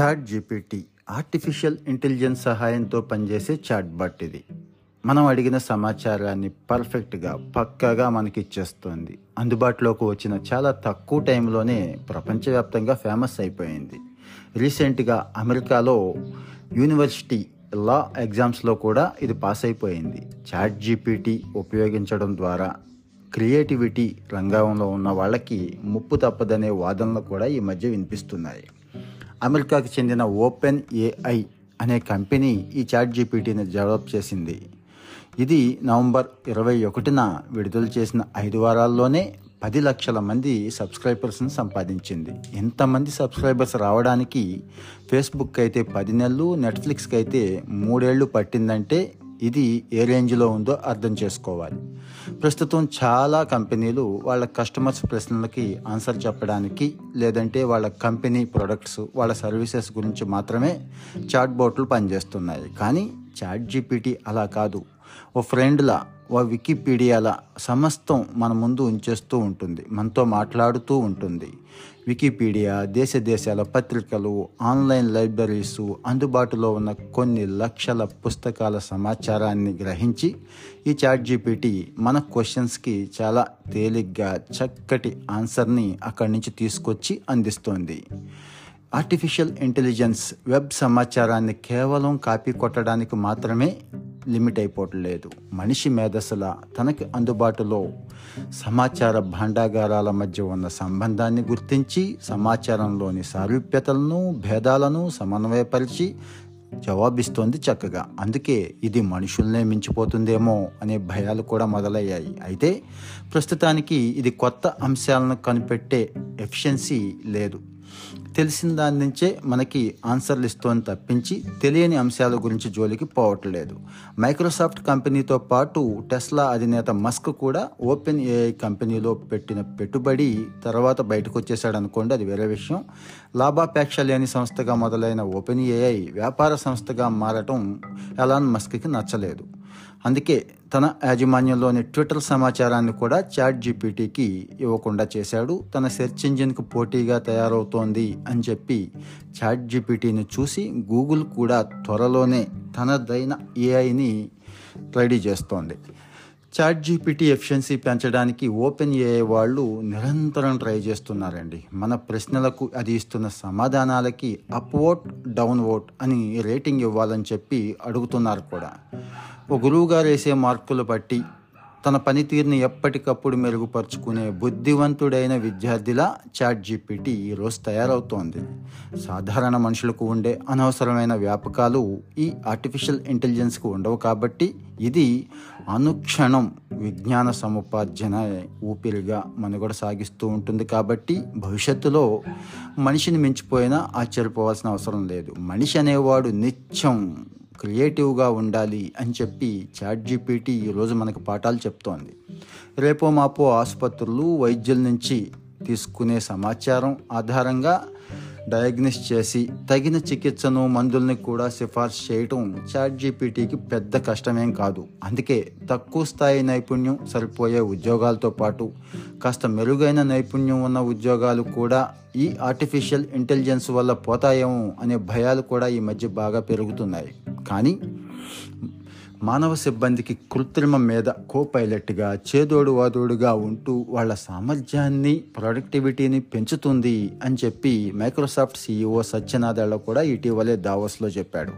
Chat GPT artificial intelligence సహాయంతో పనిచేసే chat bot ఇది. మనం అడిగిన సమాచారాన్ని పర్ఫెక్ట్గా పక్కాగా మనకి ఇచ్చేస్తుంది అందుబాటులోకి వచ్చిన చాలా తక్కువ టైంలోనే ప్రపంచవ్యాప్తంగా ఫేమస్ అయిపోయింది. రీసెంట్గా అమెరికాలో యూనివర్సిటీ లా ఎగ్జామ్స్లో కూడా ఇది పాస్ అయిపోయింది. చాట్ జీపీటీ ఉపయోగించడం ద్వారా క్రియేటివిటీ రంగంలో ఉన్న వాళ్ళకి ముప్పు తప్పదనే వాదనలు కూడా ఈ మధ్య వినిపిస్తున్నాయి. అమెరికాకు చెందిన ఓపెన్ ఏఐ అనే కంపెనీ ఈ చాట్ జీపీటీని డెవలప్ చేసింది. ఇది నవంబర్ ఇరవై ఒకటిన విడుదల చేసిన ఐదు వారాల్లోనే పది లక్షల మంది సబ్స్క్రైబర్స్ని సంపాదించింది. ఎంతమంది సబ్స్క్రైబర్స్ రావడానికి ఫేస్బుక్ అయితే పది నెలలు నెట్ఫ్లిక్స్కి అయితే మూడేళ్ళు పట్టిందంటే ఇది ఏ రేంజ్లో ఉందో అర్థం చేసుకోవాలి. ప్రస్తుతం చాలా కంపెనీలు వాళ్ళ కస్టమర్స్ ప్రశ్నలకి ఆన్సర్ చెప్పడానికి లేదంటే వాళ్ళ కంపెనీ ప్రొడక్ట్స్ వాళ్ళ సర్వీసెస్ గురించి మాత్రమే చాట్ బోట్లు పనిచేస్తున్నాయి. కానీ చాట్ జీపీటీ అలా కాదు. ఓ ఫ్రెండ్లా ఓ వికీపీడియాల సమస్తం మన ముందు ఉంచేస్తూ ఉంటుంది. మనతో మాట్లాడుతూ ఉంటుంది. వికీపీడియా దేశ దేశాల పత్రికలు ఆన్లైన్ లైబ్రరీసు అందుబాటులో ఉన్న కొన్ని లక్షల పుస్తకాల సమాచారాన్ని గ్రహించి ఈ చాట్ జీపీటీ మన క్వశ్చన్స్కి చాలా తేలిగ్గా చక్కటి ఆన్సర్ని అక్కడి నుంచి తీసుకొచ్చి అందిస్తోంది. ఆర్టిఫిషియల్ ఇంటెలిజెన్స్ వెబ్ సమాచారాన్ని కేవలం కాపీ కొట్టడానికి మాత్రమే లిమిట్ అయిపోవట్లేదు. మనిషి మేధస్సుల తనకి అందుబాటులో సమాచార భాండాగారాల మధ్య ఉన్న సంబంధాన్ని గుర్తించి సమాచారంలోని సారూప్యతలను భేదాలను సమన్వయపరిచి జవాబిస్తోంది చక్కగా. అందుకే ఇది మనుషుల్నే మించిపోతుందేమో అనే భయాలు కూడా మొదలయ్యాయి. అయితే ప్రస్తుతానికి ఇది కొత్త అంశాలను కనిపెట్టే ఎఫిషియన్సీ లేదు. తెలిసిన దాని నుంచే మనకి ఆన్సర్లు ఇస్తోని తప్పించి తెలియని అంశాల గురించి జోలికి పోవట్లేదు. మైక్రోసాఫ్ట్ కంపెనీతో పాటు టెస్లా అధినేత మస్క్ కూడా ఓపెన్ ఏఐ కంపెనీలో పెట్టిన పెట్టుబడి తర్వాత బయటకు వచ్చేసాడు అనుకోండి అది వేరే విషయం. లాభాపేక్ష లేని సంస్థగా మొదలైన ఓపెన్ ఏఐ వ్యాపార సంస్థగా మారటం ఎలాన్ మస్క్కి నచ్చలేదు. అందుకే తన యాజమాన్యంలోని ట్విట్టర్ సమాచారాన్ని కూడా చాట్ జీపీటీకి ఇవ్వకుండా చేశాడు. తన సెర్చ్ ఇంజిన్కు పోటీగా తయారవుతోంది అని చెప్పి చాట్ జీపీటీని చూసి గూగుల్ కూడా త్వరలోనే తనదైన ఏఐని రెడీ చేస్తోంది. చాట్ జీపీటీ ఎఫిషియన్సీ పెంచడానికి ఓపెన్ ఏఐ వాళ్ళు నిరంతరం ట్రై చేస్తున్నారండి. మన ప్రశ్నలకు అది ఇస్తున్న సమాధానాలకి అప్ ఓట్ డౌన్ ఓట్ అని రేటింగ్ ఇవ్వాలని చెప్పి అడుగుతున్నారు కూడా. ఓ గురువుగారు వేసే మార్కులు బట్టి తన పనితీరుని ఎప్పటికప్పుడు మెరుగుపరుచుకునే బుద్ధివంతుడైన విద్యార్థిలా చాట్ జీపీటీ ఈరోజు తయారవుతోంది. సాధారణ మనుషులకు ఉండే అనవసరమైన వ్యాపకాలు ఈ ఆర్టిఫిషియల్ ఇంటెలిజెన్స్కు ఉండవు కాబట్టి ఇది అనుక్షణం విజ్ఞాన సముపార్జన ఊపిరిగా మనుగడ సాగిస్తూ ఉంటుంది కాబట్టి భవిష్యత్తులో మనిషిని మించిపోయినా ఆశ్చర్యపోవాల్సిన అవసరం లేదు. మనిషి అనేవాడు నిత్యం క్రియేటివ్గా ఉండాలి అని చెప్పి చాట్ జీపీటీ ఈరోజు మనకు పాఠాలు చెప్తోంది. రేపో మాపో ఆసుపత్రులు వైద్యుల నుంచి తీసుకునే సమాచారం ఆధారంగా డయాగ్నోస్ చేసి తగిన చికిత్సను మందుల్ని కూడా సిఫార్సు చేయటం చాట్ జీపీటీకి పెద్ద కష్టమేం కాదు. అందుకే తక్కువ స్థాయి నైపుణ్యం సరిపోయే ఉద్యోగాలతో పాటు కాస్త మెరుగైన నైపుణ్యం ఉన్న ఉద్యోగాలు కూడా ఈ ఆర్టిఫిషియల్ ఇంటెలిజెన్స్ వల్ల పోతాయేమో అనే భయాలు కూడా ఈ మధ్య బాగా పెరుగుతున్నాయి. కానీ మానవ సిబ్బందికి కృత్రిమ మీద కో పైలట్గా చేదోడు వాదోడుగా ఉంటూ వాళ్ళ సామర్థ్యాన్ని ప్రొడక్టివిటీని పెంచుతుంది అని చెప్పి మైక్రోసాఫ్ట్ సీఈఓ సత్యనాదెళ్ళ కూడా ఇటీవలే దావోస్లో చెప్పాడు.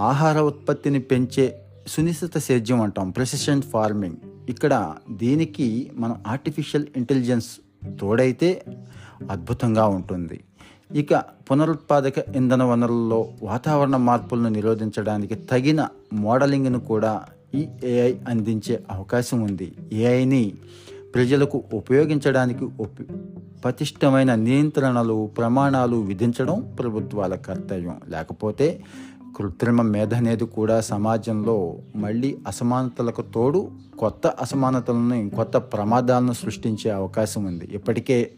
ఆహార ఉత్పత్తిని పెంచే సునిశ్చిత సేద్యం అంటాం ప్రెసిషన్ ఫార్మింగ్. ఇక్కడ దీనికి మనం ఆర్టిఫిషియల్ ఇంటెలిజెన్స్ తోడైతే అద్భుతంగా ఉంటుంది. ఇక పునరుత్పాదక ఇంధన వనరుల్లో వాతావరణ మార్పులను నిరోధించడానికి తగిన మోడలింగ్ను కూడా ఈ ఏఐ అందించే అవకాశం ఉంది. ఏఐని ప్రజలకు ఉపయోగించడానికి ఉప పటిష్టమైన నియంత్రణలు ప్రమాణాలు విధించడం ప్రభుత్వాల కర్తవ్యం. లేకపోతే కృత్రిమ మేధ అనేది కూడా సమాజంలో మళ్ళీ అసమానతలకు తోడు కొత్త అసమానతలను కొత్త ప్రమాదాలను సృష్టించే అవకాశం ఉంది. ఇప్పటికే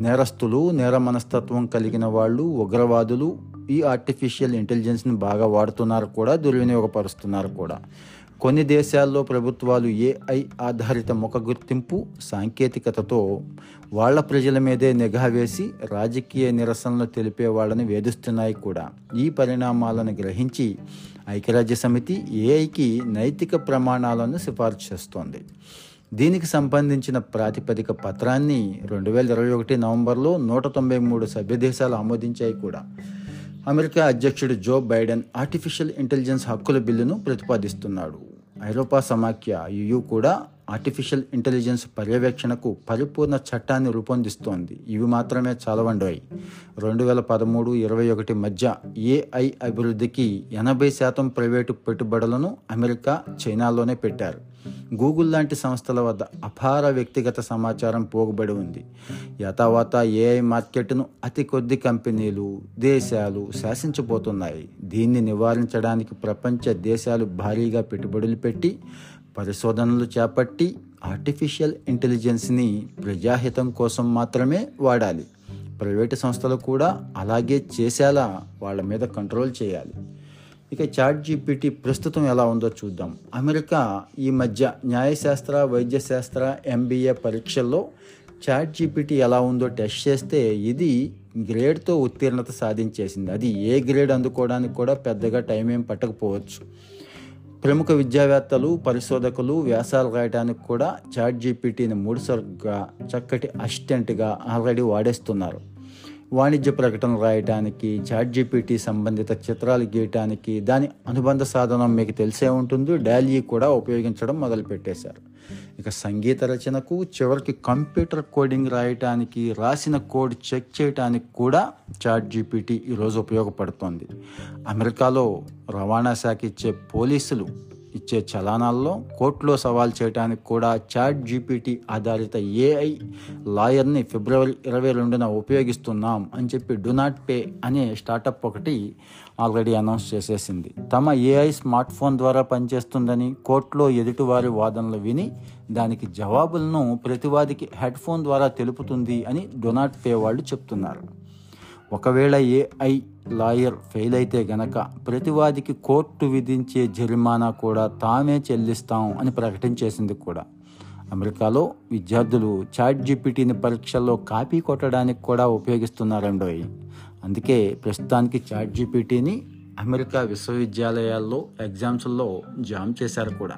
నేరస్తులు నేర మనస్తత్వం కలిగిన వాళ్ళు ఉగ్రవాదులు ఈ ఆర్టిఫిషియల్ ఇంటెలిజెన్స్ని బాగా వాడుతున్నారు కూడా దుర్వినియోగపరుస్తున్నారు కూడా. కొన్ని దేశాల్లో ప్రభుత్వాలు ఏఐ ఆధారిత ముఖ గుర్తింపు సాంకేతికతతో వాళ్ళ ప్రజల మీదే నిఘా వేసి రాజకీయ నిరసనలు తెలిపే వాళ్ళని వేధిస్తున్నాయి కూడా. ఈ పరిణామాలను గ్రహించి ఐక్యరాజ్య సమితి ఏఐకి నైతిక ప్రమాణాలను సిఫార్సు చేస్తోంది. దీనికి సంబంధించిన ప్రాతిపదిక పత్రాన్ని రెండు వేల ఇరవై ఒకటి నవంబర్లో నూట తొంభై మూడు సభ్య దేశాలు ఆమోదించాయి కూడా. అమెరికా అధ్యక్షుడు జో బైడెన్ ఆర్టిఫిషియల్ ఇంటెలిజెన్స్ హక్కుల బిల్లును ప్రతిపాదిస్తున్నాడు. ఐరోపా సమాఖ్య యుయు కూడా ఆర్టిఫిషియల్ ఇంటెలిజెన్స్ పర్యవేక్షణకు పరిపూర్ణ చట్టాన్ని రూపొందిస్తోంది. ఇవి మాత్రమే చాలవండోయ్ రెండు వేల పదమూడు ఇరవై ఒకటి మధ్య ఏఐ అభివృద్ధికి ఎనభై శాతం ప్రైవేటు పెట్టుబడులను అమెరికా చైనాలోనే పెట్టారు. గూగుల్ లాంటి సంస్థల వద్ద అపార వ్యక్తిగత సమాచారం పోగుబడి ఉంది. యథావాత ఏఐ మార్కెట్ను అతి కొద్ది కంపెనీలు దేశాలు శాసించబోతున్నాయి. దీన్ని నివారించడానికి ప్రపంచ దేశాలు భారీగా పెట్టుబడులు పెట్టి పరిశోధనలు చేపట్టి ఆర్టిఫిషియల్ ఇంటెలిజెన్స్ని ప్రజాహితం కోసం మాత్రమే వాడాలి. ప్రైవేటు సంస్థలు కూడా అలాగే చేసేలా వాళ్ళ మీద కంట్రోల్ చేయాలి. ఇక చాట్ జీపీటీ ప్రస్తుతం ఎలా ఉందో చూద్దాం. అమెరికా ఈ మధ్య న్యాయశాస్త్ర వైద్యశాస్త్ర ఎంబీఏ పరీక్షల్లో చాట్ జీపీటీ ఎలా ఉందో టెస్ట్ చేస్తే ఇది గ్రేడ్తో ఉత్తీర్ణత సాధించేసింది. అది ఏ గ్రేడ్ అందుకోవడానికి కూడా పెద్దగా టైం ఏం పట్టకపోవచ్చు. ప్రముఖ విద్యావేత్తలు పరిశోధకులు వ్యాసాలు రాయడానికి కూడా చాట్ జీపీటీని మూడుసార్లుగా చక్కటి అసిస్టెంట్గా ఆల్రెడీ వాడేస్తున్నారు. వాణిజ్య ప్రకటన రాయటానికి చాట్ జీపీటీ సంబంధిత చిత్రాలు గీయటానికి దాని అనుబంధ సాధనం మీకు తెలిసే ఉంటుంది. డాలీ కూడా ఉపయోగించడం మొదలుపెట్టేశారు. ఇక సంగీత రచనకు చివరికి కంప్యూటర్ కోడింగ్ రాయటానికి రాసిన కోడ్ చెక్ చేయటానికి కూడా చాట్ జీపీటీ ఈరోజు ఉపయోగపడుతోంది. అమెరికాలో రవాణా శాఖ ఇచ్చే పోలీసులు ఇచ్చే చలానాల్లో కోర్టులో సవాల్ చేయడానికి కూడా చాట్ జీపీటీ ఆధారిత ఏఐ లాయర్ని ఫిబ్రవరి ఇరవై రెండున ఉపయోగిస్తున్నాం అని చెప్పి డు నాట్ పే అనే స్టార్టప్ ఒకటి ఆల్రెడీ అనౌన్స్ చేసేసింది. తమ ఏఐ స్మార్ట్ ఫోన్ ద్వారా పనిచేస్తుందని కోర్టులో ఎదుటివారి వాదనలు విని దానికి జవాబులను ప్రతివాదికి హెడ్ ఫోన్ ద్వారా తెలుపుతుంది అని డొనాట్ పే వాళ్ళు చెప్తున్నారు. ఒకవేళ ఏఐ లాయర్ ఫెయిల్ అయితే గనక ప్రతివాదికి కోర్టు విధించే జరిమానా కూడా తామే చెల్లిస్తాం అని ప్రకటించేసింది కూడా. అమెరికాలో విద్యార్థులు చాట్ జీపీటీని పరీక్షల్లో కాపీ కొట్టడానికి కూడా ఉపయోగిస్తున్నారండోయ్. అందుకే ప్రస్తుతానికి చాట్ జీపీటీని అమెరికా విశ్వవిద్యాలయాల్లో ఎగ్జామ్స్లో జామ్ చేశారు కూడా.